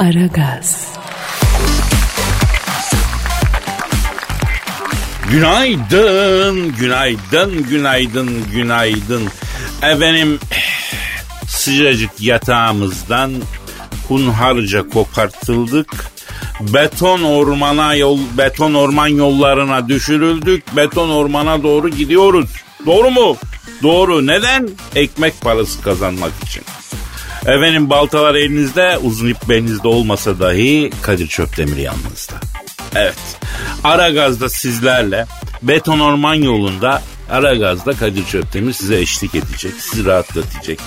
Aragaz. Günaydın, günaydın, günaydın, günaydın. Efendim sıcacık yatağımızdan hunharca kopartıldık. Beton ormana yol, beton orman yollarına düşürüldük. Beton ormana doğru gidiyoruz. Doğru mu? Doğru. Neden? Ekmek parası kazanmak için. Efendim baltalar elinizde, uzun ip belinizde olmasa dahi Kadir Çöptemir yanınızda. Evet. Ara gazda sizlerle beton orman yolunda ara gazda Kadir Çöptemir size eşlik edecek, sizi rahatlatacak.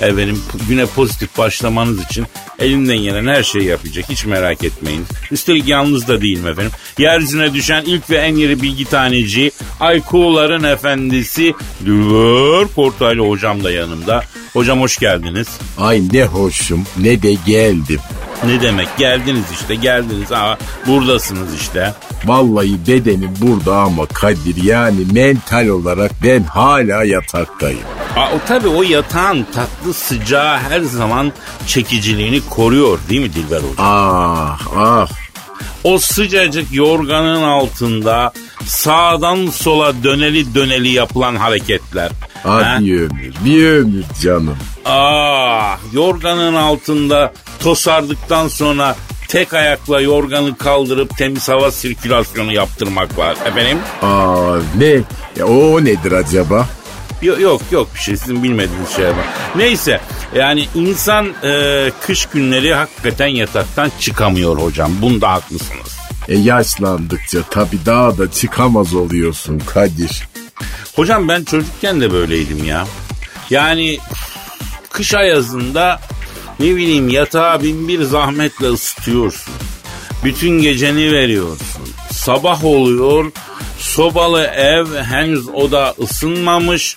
Efendim güne pozitif başlamanız için elinden gelen her şeyi yapacak. Hiç merak etmeyin. Üstelik yalnız da değilim efendim. Yeryüzüne düşen ilk ve en yeni bilgi taneci Aykuların efendisi Düver Portaylı hocam da yanımda. Hocam hoş geldiniz. Ay ne hoşum ne de geldim. Ne demek geldiniz işte geldiniz ha buradasınız işte. Vallahi bedenim burada ama Kadir yani mental olarak ben hala yataktayım. Aa, o tabii o yatağın tatlı sıcağı her zaman çekiciliğini koruyor değil mi Dilber Hocam? Ah ah O sıcacık yorganın altında sağdan sola döneli döneli yapılan hareketler. ah bir ömür bir ömür canım. Ah yorganın altında tosardıktan sonra tek ayakla yorganı kaldırıp temiz hava sirkülasyonu yaptırmak var. Efendim? Aa ne? Ya, o nedir acaba? Yok yok yok bir şey sizin bilmediğiniz şey var. Neyse yani insan e, kış günleri hakikaten yataktan çıkamıyor hocam. Bunda haklısınız. E yaşlandıkça tabii daha da çıkamaz oluyorsun Kadir. Hocam ben çocukken de böyleydim ya. Yani kış ayazında ne bileyim yatağı bin bir zahmetle ısıtıyorsun. Bütün geceni veriyorsun. Sabah oluyor, sobalı ev henüz oda ısınmamış.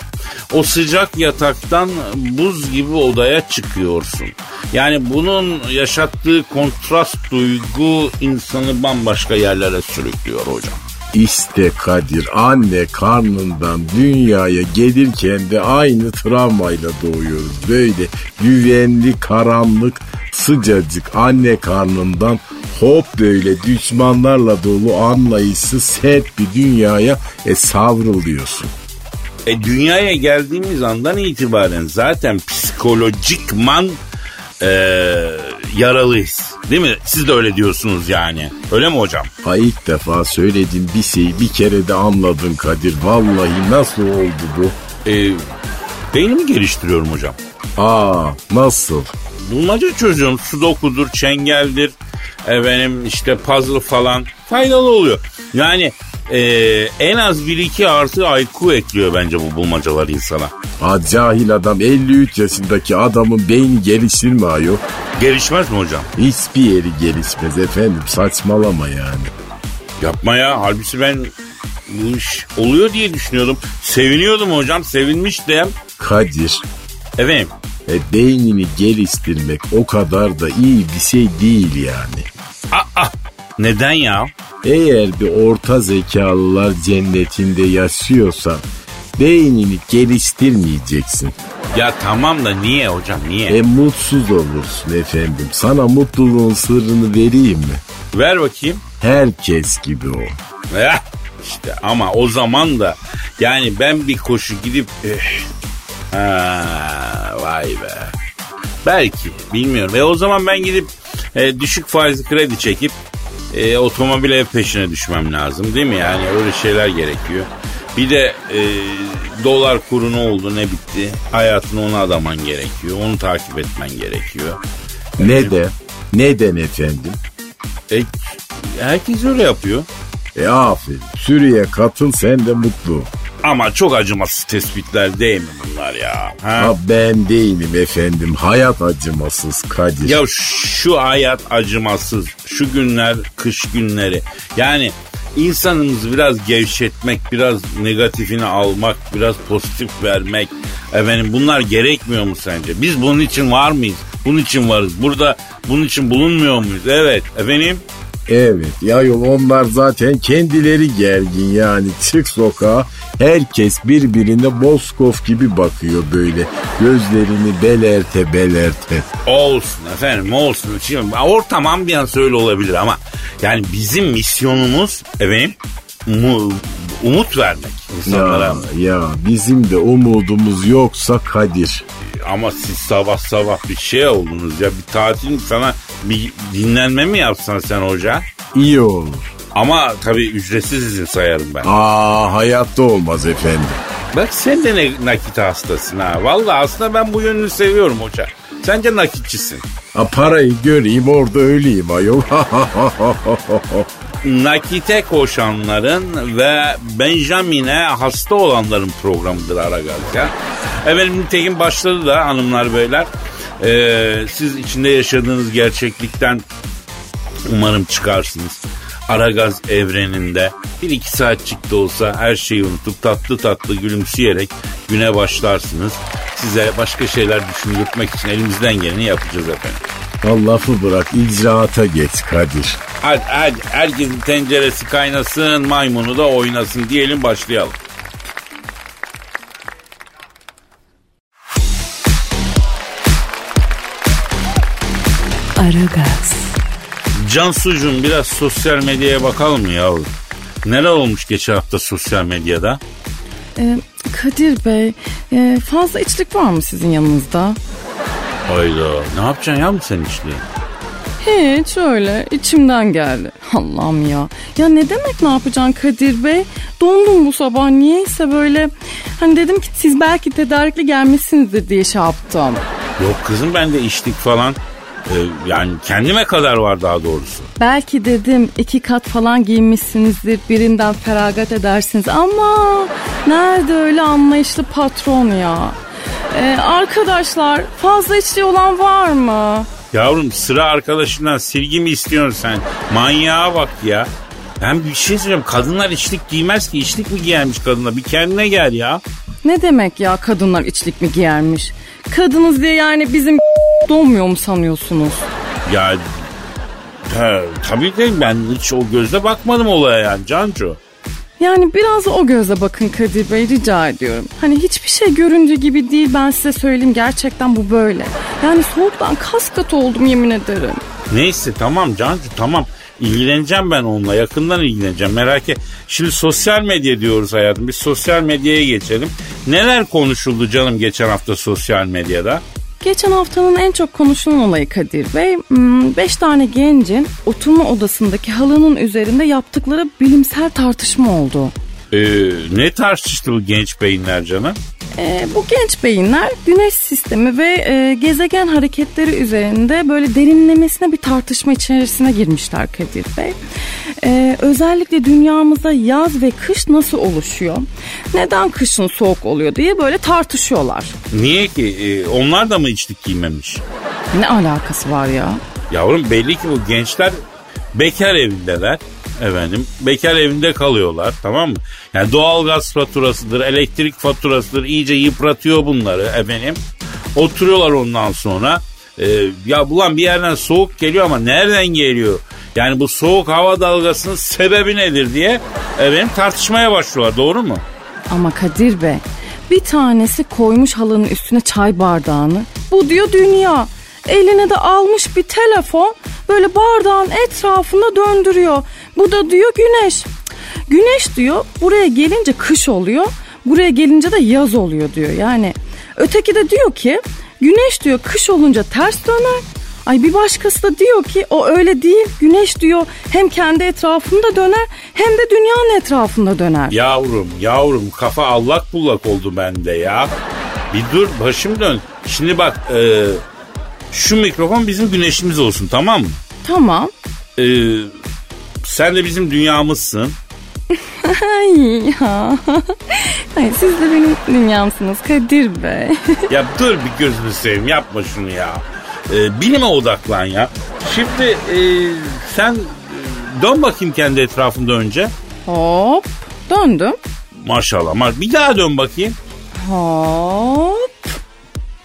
O sıcak yataktan buz gibi odaya çıkıyorsun. Yani bunun yaşattığı kontrast duygu insanı bambaşka yerlere sürüklüyor hocam. İşte Kadir anne karnından dünyaya gelirken de aynı travmayla doğuyoruz. Böyle güvenli, karanlık, sıcacık anne karnından hop böyle düşmanlarla dolu anlayışsız sert bir dünyaya e, savruluyorsun. E, dünyaya geldiğimiz andan itibaren zaten psikolojikman e, yaralıyız. Değil mi? Siz de öyle diyorsunuz yani. Öyle mi hocam? Ha ilk defa söylediğim bir şeyi bir kere de anladın Kadir. Vallahi nasıl oldu bu? E, beynimi geliştiriyorum hocam. Aa nasıl? Bulmaca çözüyorum. Sudoku'dur, çengeldir. Efendim işte puzzle falan. Faydalı oluyor. Yani e, en az 1-2 artı IQ ekliyor bence bu bulmacalar insana. Ha cahil adam 53 yaşındaki adamın beyni gelişir mi ayol? Gelişmez mi hocam? Hiçbir yeri gelişmez efendim saçmalama yani. Yapma ya. Halbuki ben bu iş oluyor diye düşünüyordum. Seviniyordum hocam. Sevinmiştim. Kadir Efendim. e, beynini geliştirmek o kadar da iyi bir şey değil yani. Aa, neden ya? Eğer bir orta zekalılar cennetinde yaşıyorsan beynini geliştirmeyeceksin. Ya tamam da niye hocam niye? E mutsuz olursun efendim. Sana mutluluğun sırrını vereyim mi? Ver bakayım. Herkes gibi o. Eh, işte ama o zaman da yani ben bir koşu gidip eh, ha, vay be. Belki bilmiyorum. E o zaman ben gidip e, düşük faizli kredi çekip e, otomobil ev peşine düşmem lazım değil mi? Yani öyle şeyler gerekiyor. Bir de e, dolar kuru ne oldu ne bitti. Hayatını ona adaman gerekiyor. Onu takip etmen gerekiyor. Ne de? Neden efendim? E, herkes öyle yapıyor. E aferin. Sürüye katıl sen de mutlu. Ama çok acımasız tespitler değil mi bunlar ya? Ha? Ha ben değilim efendim. Hayat acımasız Kadir. Ya şu hayat acımasız. Şu günler kış günleri. Yani insanımızı biraz gevşetmek, biraz negatifini almak, biraz pozitif vermek. Efendim bunlar gerekmiyor mu sence? Biz bunun için var mıyız? Bunun için varız. Burada bunun için bulunmuyor muyuz? Evet efendim. Evet ya yol onlar zaten kendileri gergin yani çık sokağa herkes birbirine Moskov gibi bakıyor böyle gözlerini belerte belerte. Olsun efendim olsun. Şimdi ortam ambiyans öyle olabilir ama yani bizim misyonumuz efendim mu- umut vermek insanlara. Ya, ya bizim de umudumuz yoksa Kadir. Ama siz sabah sabah bir şey oldunuz ya bir tatil sana bir dinlenme mi yapsan sen hoca? İyi olur. Ama tabii ücretsiz izin sayarım ben. Aa hayatta olmaz efendim. Bak sen de ne, nakit hastasın ha. Vallahi aslında ben bu yönünü seviyorum hoca. Sence nakitçisin. Ha, parayı göreyim orada öleyim ayol. Nakite koşanların ve Benjamin'e hasta olanların programıdır Aragaz ya. Efendim nitekim başladı da hanımlar beyler. Ee, siz içinde yaşadığınız gerçeklikten umarım çıkarsınız. Aragaz evreninde bir iki saatçik de olsa her şeyi unutup tatlı tatlı gülümseyerek güne başlarsınız. Size başka şeyler düşündürtmek için elimizden geleni yapacağız efendim. Ha, lafı bırak icraata geç Kadir. Hadi hadi herkesin tenceresi kaynasın maymunu da oynasın diyelim başlayalım. Aragaz, Cansucuğum biraz sosyal medyaya bakalım mı yavrum? Neler olmuş geçen hafta sosyal medyada? Ee, Kadir Bey, e, fazla içlik var mı sizin yanınızda? Hayda ne yapacaksın yavrum sen işliği? Hiç öyle içimden geldi. Allah'ım ya. Ya ne demek ne yapacaksın Kadir Bey? Dondum bu sabah niyeyse böyle. Hani dedim ki siz belki tedarikli gelmişsinizdir diye şey yaptım. Yok kızım bende içlik falan. Ee, yani kendime kadar var daha doğrusu. Belki dedim iki kat falan giymişsinizdir birinden feragat edersiniz ama nerede öyle anlayışlı patron ya. Ee, arkadaşlar fazla içli olan var mı? Yavrum sıra arkadaşından silgi mi istiyorsun sen? Manyağa bak ya. Ben bir şey söyleyeyim. Kadınlar içlik giymez ki. içlik mi giyermiş kadınlar? Bir kendine gel ya. Ne demek ya kadınlar içlik mi giyermiş? Kadınız diye yani bizim donmuyor mu sanıyorsunuz? Ya he, tabii ki ben hiç o gözle bakmadım olaya yani Cancu. Yani biraz o gözle bakın Kadir Bey rica ediyorum. Hani hiçbir şey göründüğü gibi değil ben size söyleyeyim gerçekten bu böyle. Yani soğuktan kas katı oldum yemin ederim. Neyse tamam Cancu tamam. İlgileneceğim ben onunla yakından ilgileneceğim merak et. Şimdi sosyal medya diyoruz hayatım. Biz sosyal medyaya geçelim. Neler konuşuldu canım geçen hafta sosyal medyada? Geçen haftanın en çok konuşulan olayı Kadir Bey, 5 tane gencin oturma odasındaki halının üzerinde yaptıkları bilimsel tartışma oldu. Ee, ne tartıştı bu genç beyinler canım? Ee, bu genç beyinler güneş sistemi ve e, gezegen hareketleri üzerinde böyle derinlemesine bir tartışma içerisine girmişler Kadir Bey. Ee, özellikle dünyamızda yaz ve kış nasıl oluşuyor? Neden kışın soğuk oluyor diye böyle tartışıyorlar. Niye ki? Ee, onlar da mı içlik giymemiş? Ne alakası var ya? Yavrum belli ki bu gençler bekar evindeler. Efendim bekar evinde kalıyorlar tamam mı? Yani doğalgaz faturasıdır, elektrik faturasıdır iyice yıpratıyor bunları efendim. Oturuyorlar ondan sonra. Ee, ya bulan bir yerden soğuk geliyor ama nereden geliyor? Yani bu soğuk hava dalgasının sebebi nedir diye efendim tartışmaya başlıyorlar doğru mu? Ama Kadir Bey bir tanesi koymuş halının üstüne çay bardağını. Bu diyor dünya. Eline de almış bir telefon böyle bardağın etrafında döndürüyor. Bu da diyor güneş. Güneş diyor buraya gelince kış oluyor. Buraya gelince de yaz oluyor diyor. Yani öteki de diyor ki güneş diyor kış olunca ters döner. Ay bir başkası da diyor ki o öyle değil. Güneş diyor hem kendi etrafında döner hem de dünyanın etrafında döner. Yavrum yavrum kafa allak bullak oldu bende ya. Bir dur başım dön. Şimdi bak e, şu mikrofon bizim güneşimiz olsun tamam mı? Tamam. E, sen de bizim dünyamızsın. Ay ya. Ay siz de benim dünyamsınız Kadir Bey. Ya dur bir gözünü seveyim yapma şunu ya. E, bilime odaklan ya. Şimdi e, sen e, dön bakayım kendi etrafında önce. Hop döndüm. Maşallah. ma- Bir daha dön bakayım. Hop.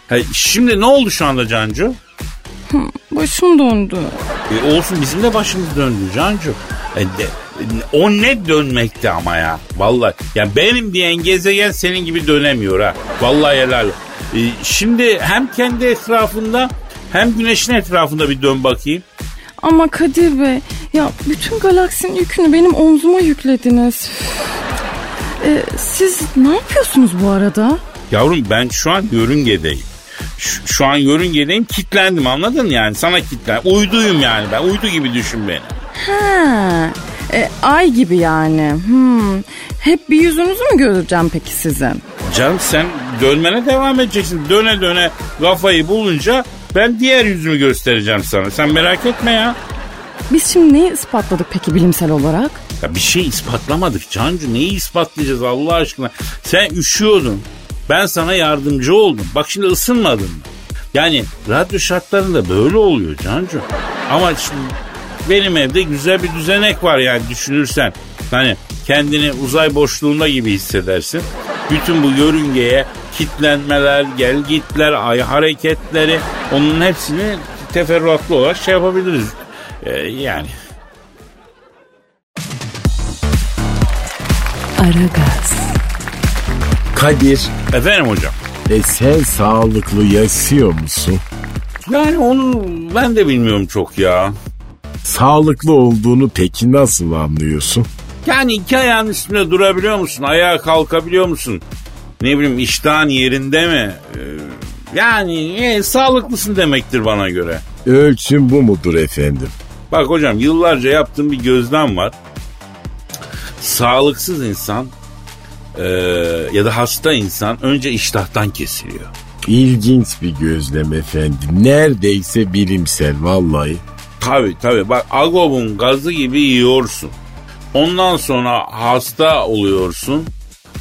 Ha, şimdi ne oldu şu anda Cancu? Başım döndü. E olsun bizim de başımız döndü Cancu. E de, o ne dönmekti ama ya. Vallahi ya benim diyen gezegen senin gibi dönemiyor ha. Vallahi helal. E, şimdi hem kendi etrafında hem güneşin etrafında bir dön bakayım. Ama Kadir Bey ya bütün galaksinin yükünü benim omzuma yüklediniz. Ee, siz ne yapıyorsunuz bu arada? Yavrum ben şu an yörüngedeyim. Şu, şu an yörüngedeyim kitlendim anladın yani sana kitlen. Uyduyum yani ben uydu gibi düşün beni. Ha, e, ay gibi yani. Hmm. Hep bir yüzünüzü mü göreceğim peki sizin? Canım sen dönmene devam edeceksin. Döne döne kafayı bulunca ben diğer yüzümü göstereceğim sana. Sen merak etme ya. Biz şimdi neyi ispatladık peki bilimsel olarak? Ya bir şey ispatlamadık Cancu. Neyi ispatlayacağız Allah aşkına? Sen üşüyordun. Ben sana yardımcı oldum. Bak şimdi ısınmadın mı? Yani radyo şartlarında böyle oluyor Cancu. Ama şimdi benim evde güzel bir düzenek var yani düşünürsen. Hani kendini uzay boşluğunda gibi hissedersin. Bütün bu yörüngeye kitlenmeler, gelgitler, ay hareketleri onun hepsini teferruatlı olarak şey yapabiliriz. Ee, yani Aragaz, Kadir efendim hocam. e sen sağlıklı yaşıyor musun? Yani onu ben de bilmiyorum çok ya. Sağlıklı olduğunu peki nasıl anlıyorsun? Yani iki ayağın üstünde durabiliyor musun? Ayağa kalkabiliyor musun? Ne bileyim iştahın yerinde mi? Ee, yani e, sağlıklısın demektir bana göre. Ölçüm bu mudur efendim? Bak hocam yıllarca yaptığım bir gözlem var. Sağlıksız insan e, ya da hasta insan önce iştahtan kesiliyor. İlginç bir gözlem efendim. Neredeyse bilimsel vallahi. Tabi tabi bak agobun gazı gibi yiyorsun. Ondan sonra hasta oluyorsun.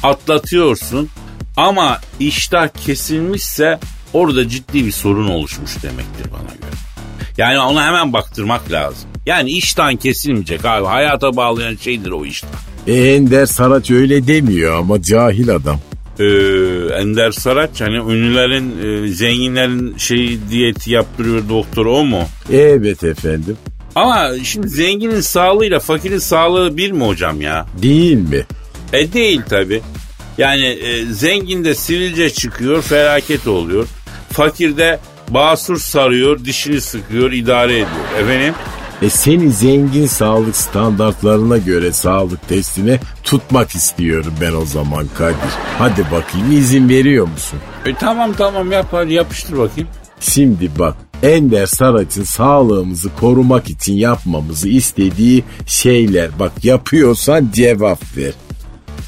Atlatıyorsun. Ama iştah kesilmişse orada ciddi bir sorun oluşmuş demektir bana göre. Yani ona hemen baktırmak lazım. Yani iştahın kesilmeyecek abi. Hayata bağlayan şeydir o iştah. E, Ender Saraç öyle demiyor ama cahil adam. Ee, Ender Saraç hani ünlülerin, e, zenginlerin şey diyeti yaptırıyor doktor o mu? Evet efendim. Ama şimdi zenginin sağlığıyla fakirin sağlığı bir mi hocam ya? Değil mi? E değil tabi. Yani e, zengin de sivilce çıkıyor, felaket oluyor. Fakir de basur sarıyor, dişini sıkıyor, idare ediyor. Efendim? E seni zengin sağlık standartlarına göre sağlık testine tutmak istiyorum ben o zaman Kadir. Hadi bakayım izin veriyor musun? E tamam tamam yap hadi yapıştır bakayım. Şimdi bak Ender Saraç'ın sağlığımızı korumak için yapmamızı istediği şeyler. Bak yapıyorsan cevap ver.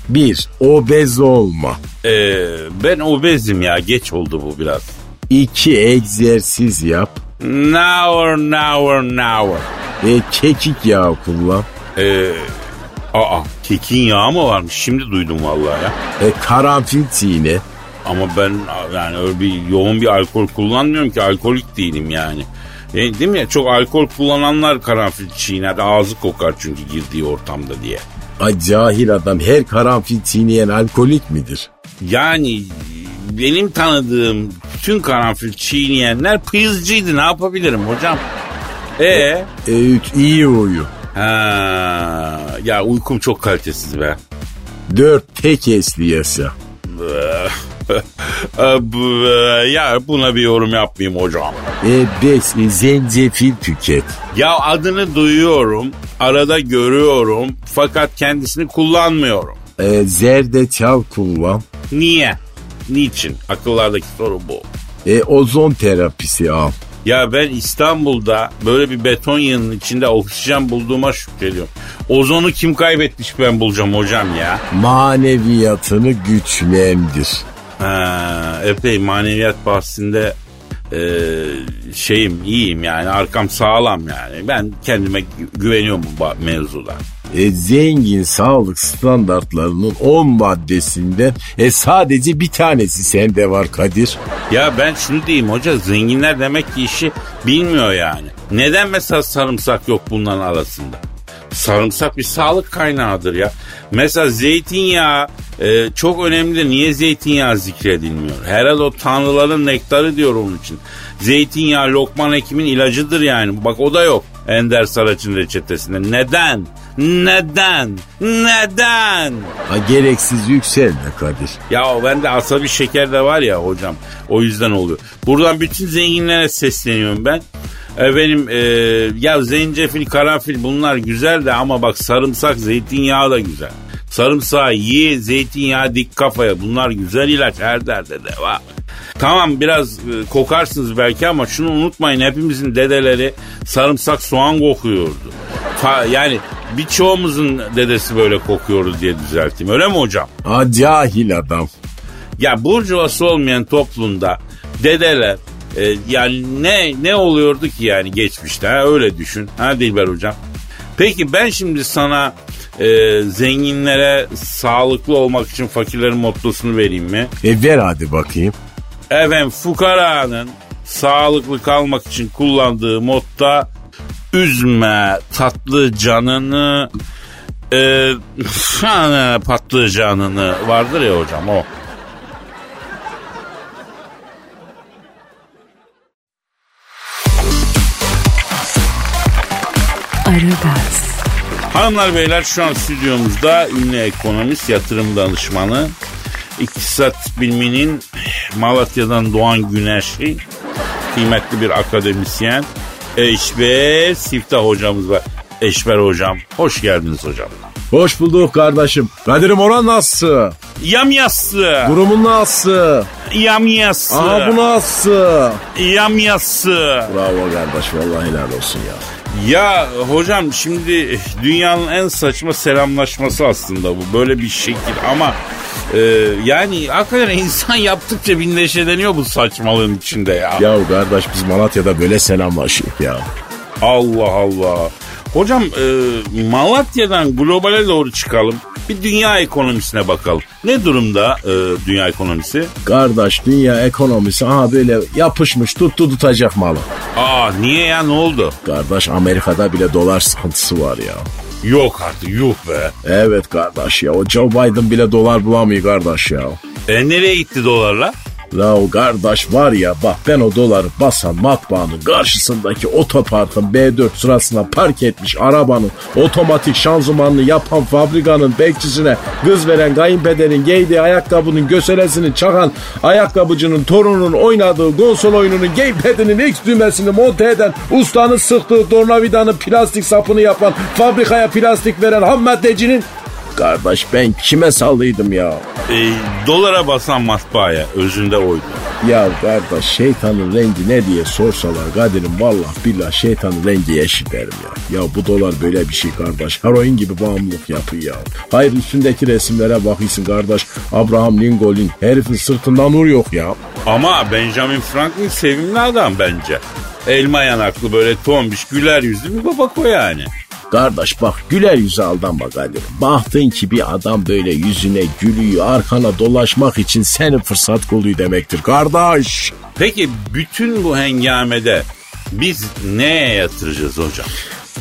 Bir, obez olma. E, ben obezim ya geç oldu bu biraz. İki, egzersiz yap. Now now now. E, kekik yağı kullan. E, aa kekin yağı mı varmış şimdi duydum vallahi ya. E, karanfil çiğne. Ama ben yani öyle bir yoğun bir alkol kullanmıyorum ki alkolik değilim yani. E, değil mi ya çok alkol kullananlar karanfil çiğner ağzı kokar çünkü girdiği ortamda diye. Ay cahil adam her karanfil çiğneyen alkolik midir? Yani benim tanıdığım bütün karanfil çiğneyenler pıyızcıydı ne yapabilirim hocam? E E, üç, iyi uyu. ha ya uykum çok kalitesiz be. Dört, tek esli yaşa. Bu- ya buna bir yorum yapmayayım hocam. E, beş, e, zencefil tüket. Ya adını duyuyorum, arada görüyorum fakat kendisini kullanmıyorum. E, zerdeçal kullan. Niye? Niçin? Akıllardaki soru bu. E, ozon terapisi al. Ya ben İstanbul'da böyle bir beton yığının içinde oksijen bulduğuma şükrediyorum. Ozonu kim kaybetmiş ben bulacağım hocam ya. Maneviyatını güçlendir. Ha, epey maneviyat bahsinde e, şeyim iyiyim yani arkam sağlam yani. Ben kendime gü- güveniyorum bu mevzuda. E, zengin sağlık standartlarının 10 maddesinden e, sadece bir tanesi sende var Kadir. Ya ben şunu diyeyim hoca zenginler demek ki işi bilmiyor yani. Neden mesela sarımsak yok bunların arasında? Sarımsak bir sağlık kaynağıdır ya. Mesela zeytinyağı e, çok önemli. Niye zeytinyağı zikredilmiyor? Herhalde o tanrıların nektarı diyor onun için. Zeytinyağı Lokman Hekim'in ilacıdır yani. Bak o da yok. Ender Saraç'ın reçetesinde. Neden? Neden? Neden? Ha, gereksiz yükselme Kadir. Ya bende asabi şeker de var ya hocam. O yüzden oluyor. Buradan bütün zenginlere sesleniyorum ben. Efendim e, ya zencefil, karanfil bunlar güzel de ama bak sarımsak, zeytinyağı da güzel. Sarımsağı ye, zeytinyağı dik kafaya. Bunlar güzel ilaç her derde de var. Tamam biraz e, kokarsınız belki ama şunu unutmayın hepimizin dedeleri sarımsak soğan kokuyordu. Fa- yani birçoğumuzun dedesi böyle kokuyordu diye düzelteyim. Öyle mi hocam? Ha cahil adam. Ya burjuvası olmayan toplumda dedeler e, yani ne ne oluyordu ki yani geçmişte ha? öyle düşün. Ha Dilber hocam. Peki ben şimdi sana e, zenginlere sağlıklı olmak için fakirlerin mottosunu vereyim mi? E ver hadi bakayım. Efendim fukaranın sağlıklı kalmak için kullandığı motta üzme tatlı canını e, patlı canını vardır ya hocam o. Aragaz, Hanımlar beyler şu an stüdyomuzda ünlü ekonomist, yatırım danışmanı, iktisat biliminin Malatya'dan doğan güneşi, kıymetli bir akademisyen, Eşber Siftah hocamız var. Eşber hocam, hoş geldiniz hocam. Hoş bulduk kardeşim. Kadir'im oran nasıl? Yamyası, Durumun nasıl? yamyası, Aha bu nasıl? yamyası. Bravo kardeş vallahi helal olsun ya. Ya hocam şimdi dünyanın en saçma selamlaşması aslında bu. Böyle bir şekil ama e, yani hakikaten insan yaptıkça bir neşeleniyor bu saçmalığın içinde ya. Ya kardeş biz Malatya'da böyle selamlaşıyoruz ya. Allah Allah. Hocam e, Malatya'dan globale doğru çıkalım. Bir dünya ekonomisine bakalım. Ne durumda e, dünya ekonomisi? Kardeş dünya ekonomisi aha böyle yapışmış tuttu tutacak malı. Aa niye ya ne oldu? Kardeş Amerika'da bile dolar sıkıntısı var ya. Yok artık yuh be. Evet kardeş ya o Joe Biden bile dolar bulamıyor kardeş ya. E nereye gitti dolarlar? La o kardeş var ya bak ben o doları basan matbaanın karşısındaki otoparkın B4 sırasına park etmiş arabanın otomatik şanzımanını yapan fabrikanın bekçisine kız veren kayınpederin giydiği ayakkabının göselesini çakan ayakkabıcının torununun oynadığı konsol oyununun gamepad'inin X düğmesini monte eden ustanın sıktığı tornavidanın plastik sapını yapan fabrikaya plastik veren ham maddecinin Kardeş ben kime sallıydım ya? E, dolara basan matbaaya özünde oydu. Ya kardeş şeytanın rengi ne diye sorsalar Kadir'im vallahi billah şeytanın rengi yeşil derim ya. Ya bu dolar böyle bir şey kardeş. Heroin gibi bağımlılık yapıyor ya. Hayır üstündeki resimlere bakıyorsun kardeş. Abraham Lincoln herifin sırtında nur yok ya. Ama Benjamin Franklin sevimli adam bence. Elma yanaklı böyle tombiş güler yüzlü bir babako yani. Kardeş bak güler yüzü aldanma Kadir. Baktın ki bir adam böyle yüzüne gülüyor arkana dolaşmak için senin fırsat koluyor demektir kardeş. Peki bütün bu hengamede biz neye yatıracağız hocam?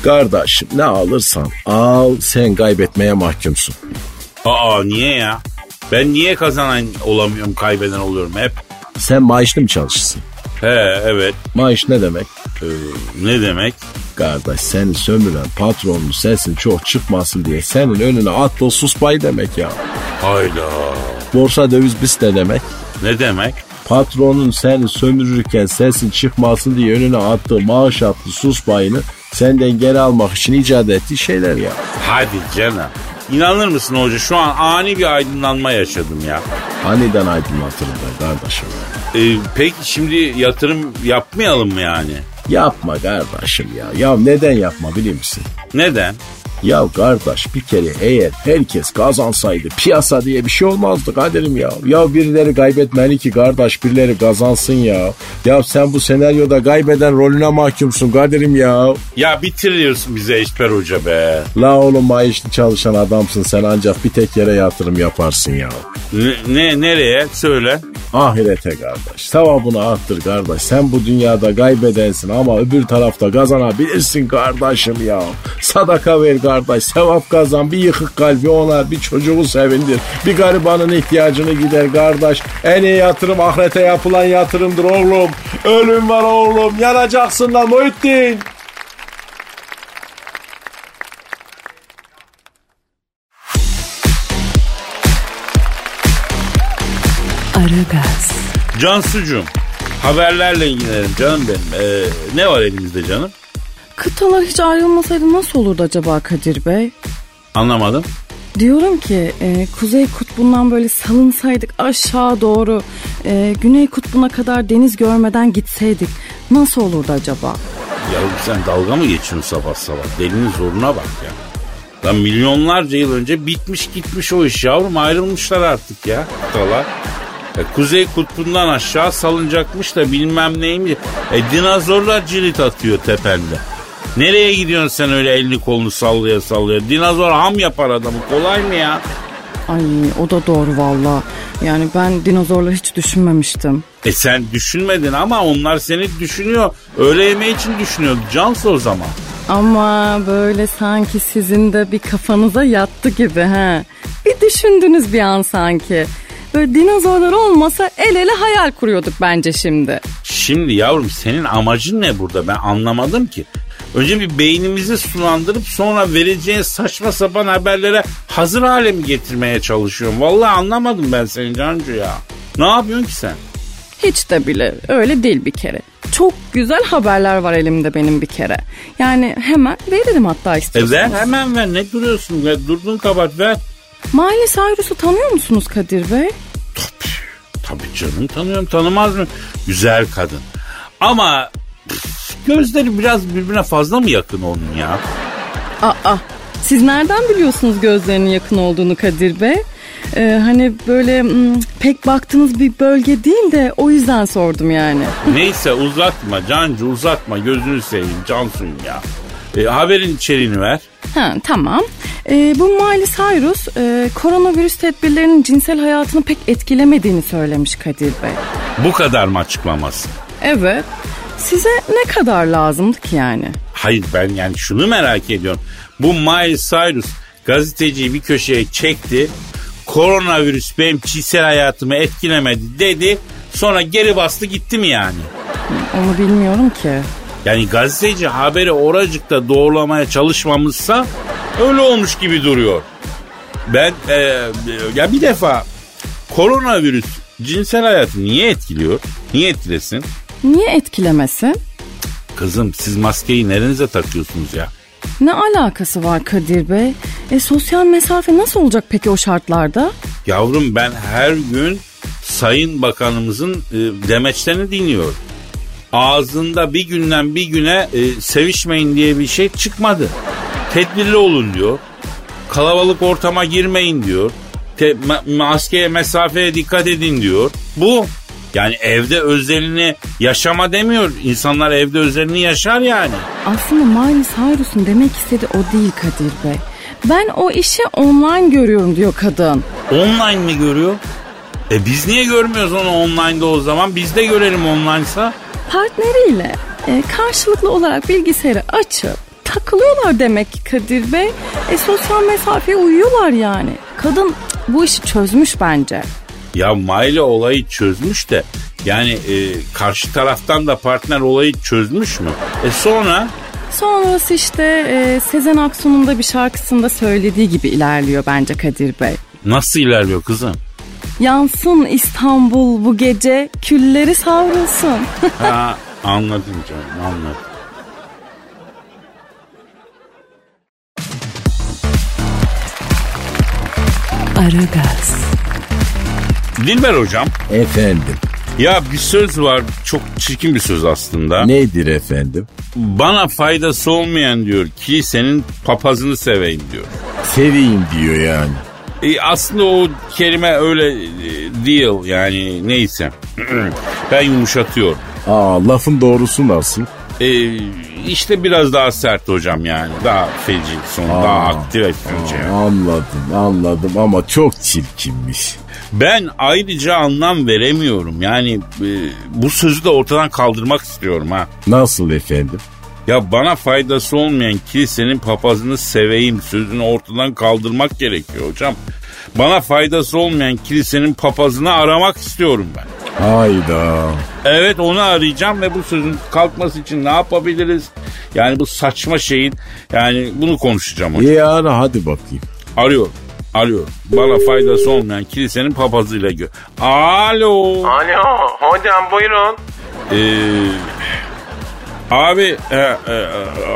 Kardeşim ne alırsan al sen kaybetmeye mahkumsun. Aa niye ya? Ben niye kazanan olamıyorum kaybeden oluyorum hep? Sen maaşlı mı çalışırsın? He evet. Maaş ne demek? Ee, ne demek? Kardeş seni sömüren patronun sesin çok çıkmasın diye senin önüne attığı suspay demek ya. Hayda. Borsa döviz bis ne demek? Ne demek? Patronun seni sömürürken sesin çıkmasın diye önüne attığı maaş attı suspayını senden geri almak için icat ettiği şeyler ya. Hadi canım. İnanır mısın hoca şu an ani bir aydınlanma yaşadım ya. Aniden aydınlatırım ben kardeşim. Ee, peki şimdi yatırım yapmayalım mı yani? Yapma kardeşim ya. Ya neden yapma biliyor musun? Neden? Ya kardeş bir kere eğer herkes kazansaydı piyasa diye bir şey olmazdı kaderim ya. Ya birileri kaybetmeli ki kardeş birileri kazansın ya. Ya sen bu senaryoda kaybeden rolüne mahkumsun kaderim ya. Ya bitiriyorsun bize Eşber Hoca be. La oğlum maaşlı çalışan adamsın sen ancak bir tek yere yatırım yaparsın ya. Ne, ne nereye? Söyle. Ahirete kardeş. Sevabını arttır kardeş. Sen bu dünyada kaybedensin ama öbür tarafta kazanabilirsin kardeşim ya. Sadaka ver kardeş. Sevap kazan bir yıkık kalbi onar bir çocuğu sevindir. Bir garibanın ihtiyacını gider kardeş. En iyi yatırım ahirete yapılan yatırımdır oğlum. Ölüm var oğlum yanacaksın lan Muhittin. Aragaz, Cansucuğum haberlerle ilgilenelim canım benim. Ee, ne var elimizde canım? Kıtalar hiç ayrılmasaydı nasıl olurdu acaba Kadir Bey? Anlamadım. Diyorum ki e, Kuzey Kutbu'ndan böyle salınsaydık aşağı doğru e, Güney Kutbu'na kadar deniz görmeden gitseydik nasıl olurdu acaba? Ya sen dalga mı geçiyorsun sabah sabah? Delinin zoruna bak ya. Lan milyonlarca yıl önce bitmiş gitmiş o iş yavrum ayrılmışlar artık ya kıtalar. E, Kuzey kutbundan aşağı salınacakmış da bilmem neymiş. E dinozorlar cirit atıyor tepende. Nereye gidiyorsun sen öyle elini kolunu sallaya sallaya? Dinozor ham yapar adamı kolay mı ya? Ay o da doğru valla. Yani ben dinozorları hiç düşünmemiştim. E sen düşünmedin ama onlar seni düşünüyor. Öğle yemeği için düşünüyordu. Cansı o zaman. Ama böyle sanki sizin de bir kafanıza yattı gibi ha. Bir düşündünüz bir an sanki. Böyle dinozorlar olmasa el ele hayal kuruyorduk bence şimdi. Şimdi yavrum senin amacın ne burada ben anlamadım ki. Önce bir beynimizi sulandırıp sonra vereceğin saçma sapan haberlere hazır hale mi getirmeye çalışıyorum? Vallahi anlamadım ben seni Cancu ya. Ne yapıyorsun ki sen? Hiç de bile öyle değil bir kere. Çok güzel haberler var elimde benim bir kere. Yani hemen veririm hatta E istiyorsanız. ver hemen ver ne duruyorsun? Ver, durdun kabahat ver. Miley Cyrus'u tanıyor musunuz Kadir Bey? Tabii canım tanıyorum tanımaz mı? Güzel kadın. Ama püf, gözleri biraz birbirine fazla mı yakın onun ya? Aa, siz nereden biliyorsunuz gözlerinin yakın olduğunu Kadir Bey? Ee, hani böyle hmm, pek baktığınız bir bölge değil de o yüzden sordum yani. Neyse uzatma Cancu uzatma gözünü seveyim Cansu'yum ya. E, haberin içeriğini ver. Ha tamam. Ee, bu Miley Cyrus e, koronavirüs tedbirlerinin cinsel hayatını pek etkilemediğini söylemiş Kadir Bey. Bu kadar mı açıklaması? Evet. Size ne kadar lazımdı ki yani? Hayır ben yani şunu merak ediyorum. Bu Miley Cyrus gazeteciyi bir köşeye çekti. Koronavirüs benim cinsel hayatımı etkilemedi dedi. Sonra geri bastı gitti mi yani? Onu bilmiyorum ki. Yani gazeteci haberi oracıkta doğrulamaya çalışmamışsa öyle olmuş gibi duruyor. Ben e, ya bir defa koronavirüs cinsel hayatı niye etkiliyor? Niye etkilesin? Niye etkilemesin? Kızım siz maskeyi nerenize takıyorsunuz ya? Ne alakası var Kadir Bey? E, sosyal mesafe nasıl olacak peki o şartlarda? Yavrum ben her gün Sayın Bakanımızın e, demeçlerini dinliyorum. Ağzında bir günden bir güne e, sevişmeyin diye bir şey çıkmadı. Tedbirli olun diyor. Kalabalık ortama girmeyin diyor. Te- ma- maskeye mesafeye dikkat edin diyor. Bu yani evde özelini yaşama demiyor. İnsanlar evde özelini yaşar yani. Aslında Miley Cyrus'un demek istediği o değil Kadir Bey. Ben o işi online görüyorum diyor kadın. Online mi görüyor? E biz niye görmüyoruz onu online'da o zaman? Biz de görelim online'sa. Partneriyle e, karşılıklı olarak bilgisayarı açıp takılıyorlar demek ki Kadir Bey. E, sosyal mesafeye uyuyorlar yani. Kadın bu işi çözmüş bence. Ya Maile olayı çözmüş de yani e, karşı taraftan da partner olayı çözmüş mü? E sonra Sonrası işte e, Sezen Aksu'nun da bir şarkısında söylediği gibi ilerliyor bence Kadir Bey. nasıl ilerliyor kızım? Yansın İstanbul bu gece külleri savrulsun. Ha anladım canım anladım. Aragaz, Dilber hocam Efendim. ya bir söz var çok çirkin bir söz aslında. Nedir efendim? Bana faydası olmayan diyor kilisenin papazını seveyim diyor. Seveyim diyor yani. E, aslında o kelime öyle e, değil yani neyse. ben yumuşatıyorum. Aa lafın doğrusu nasıl? E, işte biraz daha sert hocam yani. Daha feci son, daha aktif yani. Anladım anladım ama çok çirkinmiş. Ben ayrıca anlam veremiyorum. Yani e, bu sözü de ortadan kaldırmak istiyorum ha. Nasıl efendim? Ya bana faydası olmayan kilisenin papazını seveyim sözünü ortadan kaldırmak gerekiyor hocam. Bana faydası olmayan kilisenin papazını aramak istiyorum ben. Hayda. Evet onu arayacağım ve bu sözün kalkması için ne yapabiliriz? Yani bu saçma şeyin yani bunu konuşacağım hocam. İyi ara hadi bakayım. Arıyorum. Arıyorum. Bana faydası olmayan kilisenin papazıyla gö. Alo. Alo hocam buyurun. Ee, abi e, e,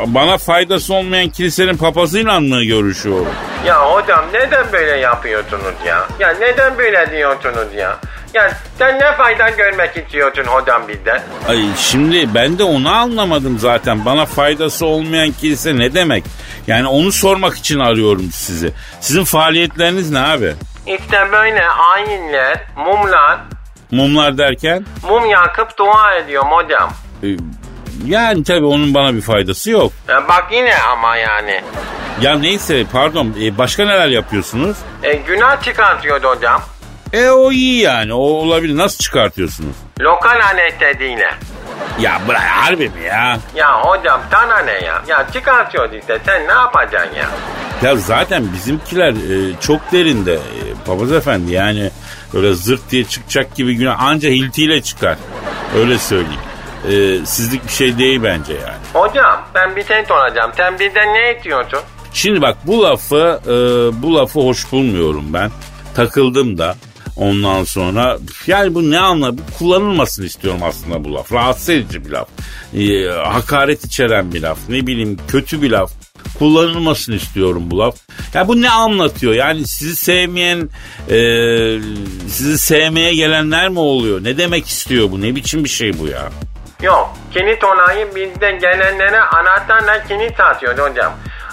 bana faydası olmayan kilisenin papazıyla mı görüşüyorum? Ya hocam neden böyle yapıyorsunuz ya? Ya neden böyle diyorsunuz ya? Ya sen ne fayda görmek istiyorsun hocam bizden? Ay şimdi ben de onu anlamadım zaten. Bana faydası olmayan kilise ne demek? Yani onu sormak için arıyorum sizi. Sizin faaliyetleriniz ne abi? İşte böyle ayinler, mumlar, Mumlar derken? mum yakıp dua ediyorum hocam. Ee, yani tabii onun bana bir faydası yok. Ya bak yine ama yani. Ya neyse pardon e, başka neler yapıyorsunuz? E, günah çıkartıyordu hocam. E o iyi yani o olabilir. Nasıl çıkartıyorsunuz? Lokal anestezine. Ya bırak harbi mi ya? Ya hocam sana ne ya? Ya çıkartıyordu işte sen ne yapacaksın ya? Ya zaten bizimkiler e, çok derinde e, papaz efendi yani öyle zırt diye çıkacak gibi günah anca hiltiyle çıkar. Öyle söyleyeyim. E, sizlik bir şey değil bence yani. Hocam ben bir şey soracağım. Sen bizden ne istiyorsun? Şimdi bak bu lafı e, bu lafı hoş bulmuyorum ben. Takıldım da. Ondan sonra yani bu ne anla bu kullanılmasın istiyorum aslında bu laf. Rahatsız edici bir laf. E, hakaret içeren bir laf. Ne bileyim kötü bir laf. Kullanılmasın istiyorum bu laf. Ya bu ne anlatıyor? Yani sizi sevmeyen, e, sizi sevmeye gelenler mi oluyor? Ne demek istiyor bu? Ne biçim bir şey bu ya? Yok. Kilit olayı bizden gelenlere anahtarla kilit atıyor hocam.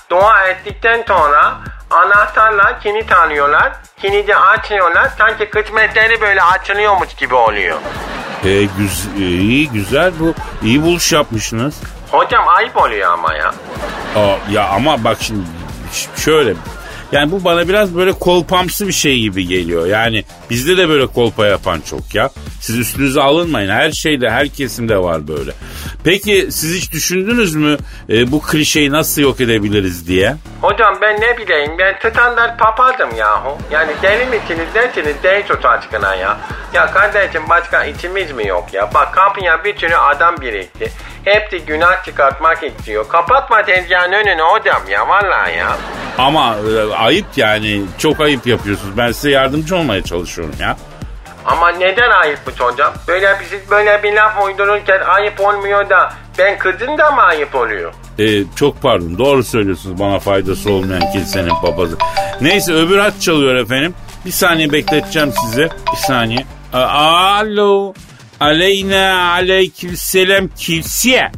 Dua ettikten sonra anahtarla kilit alıyorlar. Kilidi açıyorlar. Sanki kısmetleri böyle açılıyormuş gibi oluyor. E, güz, e, iyi güzel bu. İyi buluş yapmışsınız. Hocam ayıp oluyor ama ya. Aa, ya ama bak şimdi şöyle yani bu bana biraz böyle kolpamsı bir şey gibi geliyor. Yani bizde de böyle kolpa yapan çok ya. Siz üstünüze alınmayın. Her şeyde, her kesimde var böyle. Peki siz hiç düşündünüz mü e, bu klişeyi nasıl yok edebiliriz diye? Hocam ben ne bileyim ben standart papazım yahu. Yani deli misiniz nesiniz değil tut aşkına ya. Ya kardeşim başka içimiz mi yok ya? Bak kapıya bir sürü adam birikti. Hepsi günah çıkartmak istiyor. Kapatma tezgahın önünü hocam ya vallahi ya. Ama e, ayıp yani çok ayıp yapıyorsunuz. Ben size yardımcı olmaya çalışıyorum ya. Ama neden ayıpmış hocam? Böyle bir, böyle bir laf uydururken ayıp olmuyor da ben kızın da mı ayıp oluyor? Ee, çok pardon doğru söylüyorsunuz bana faydası olmayan kilisenin papazı. Neyse öbür hat çalıyor efendim. Bir saniye bekleteceğim size. Bir saniye. A- Alo. Aleyna aleykümselam kilise.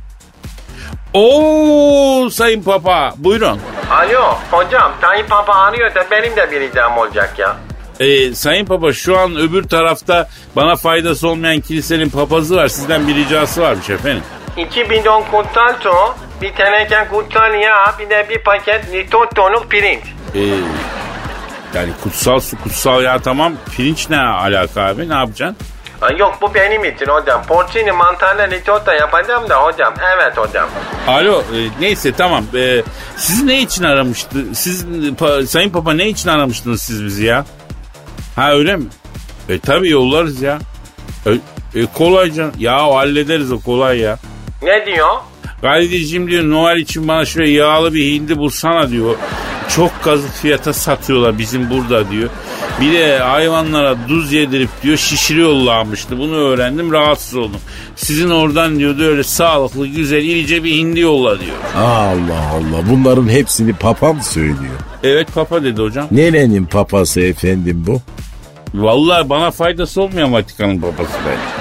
Oo sayın papa buyurun. Alo hocam Tayyip Papa arıyor da benim de bir ricam olacak ya. Ee, sayın papa şu an öbür tarafta bana faydası olmayan kilisenin papazı var. Sizden bir ricası varmış efendim. 2 bidon kutsal su, bir teneke kutsal yağ, bir de bir paket litottonluk pirinç. Ee, yani kutsal su kutsal ya tamam pirinç ne alaka abi ne yapacaksın? Ay yok bu benim için hocam. Porcini mantarla risotto yapacağım da hocam. Evet hocam. Alo e, neyse tamam. E, sizi ne için aramıştı? Siz pa- Sayın Papa ne için aramıştınız siz bizi ya? Ha öyle mi? E tabi yollarız ya. E, e, kolayca. Ya hallederiz o kolay ya. Ne diyor? Galideciğim diyor Noel için bana şöyle yağlı bir hindi bulsana diyor. Çok kazık fiyata satıyorlar bizim burada diyor. Bir de hayvanlara duz yedirip diyor şişiriyorlarmıştı. Bunu öğrendim rahatsız oldum. Sizin oradan diyordu öyle sağlıklı güzel irice bir hindi yolla diyor. Allah Allah bunların hepsini papa mı söylüyor? Evet papa dedi hocam. Nerenin papası efendim bu? Vallahi bana faydası olmayan Vatikan'ın papası bence.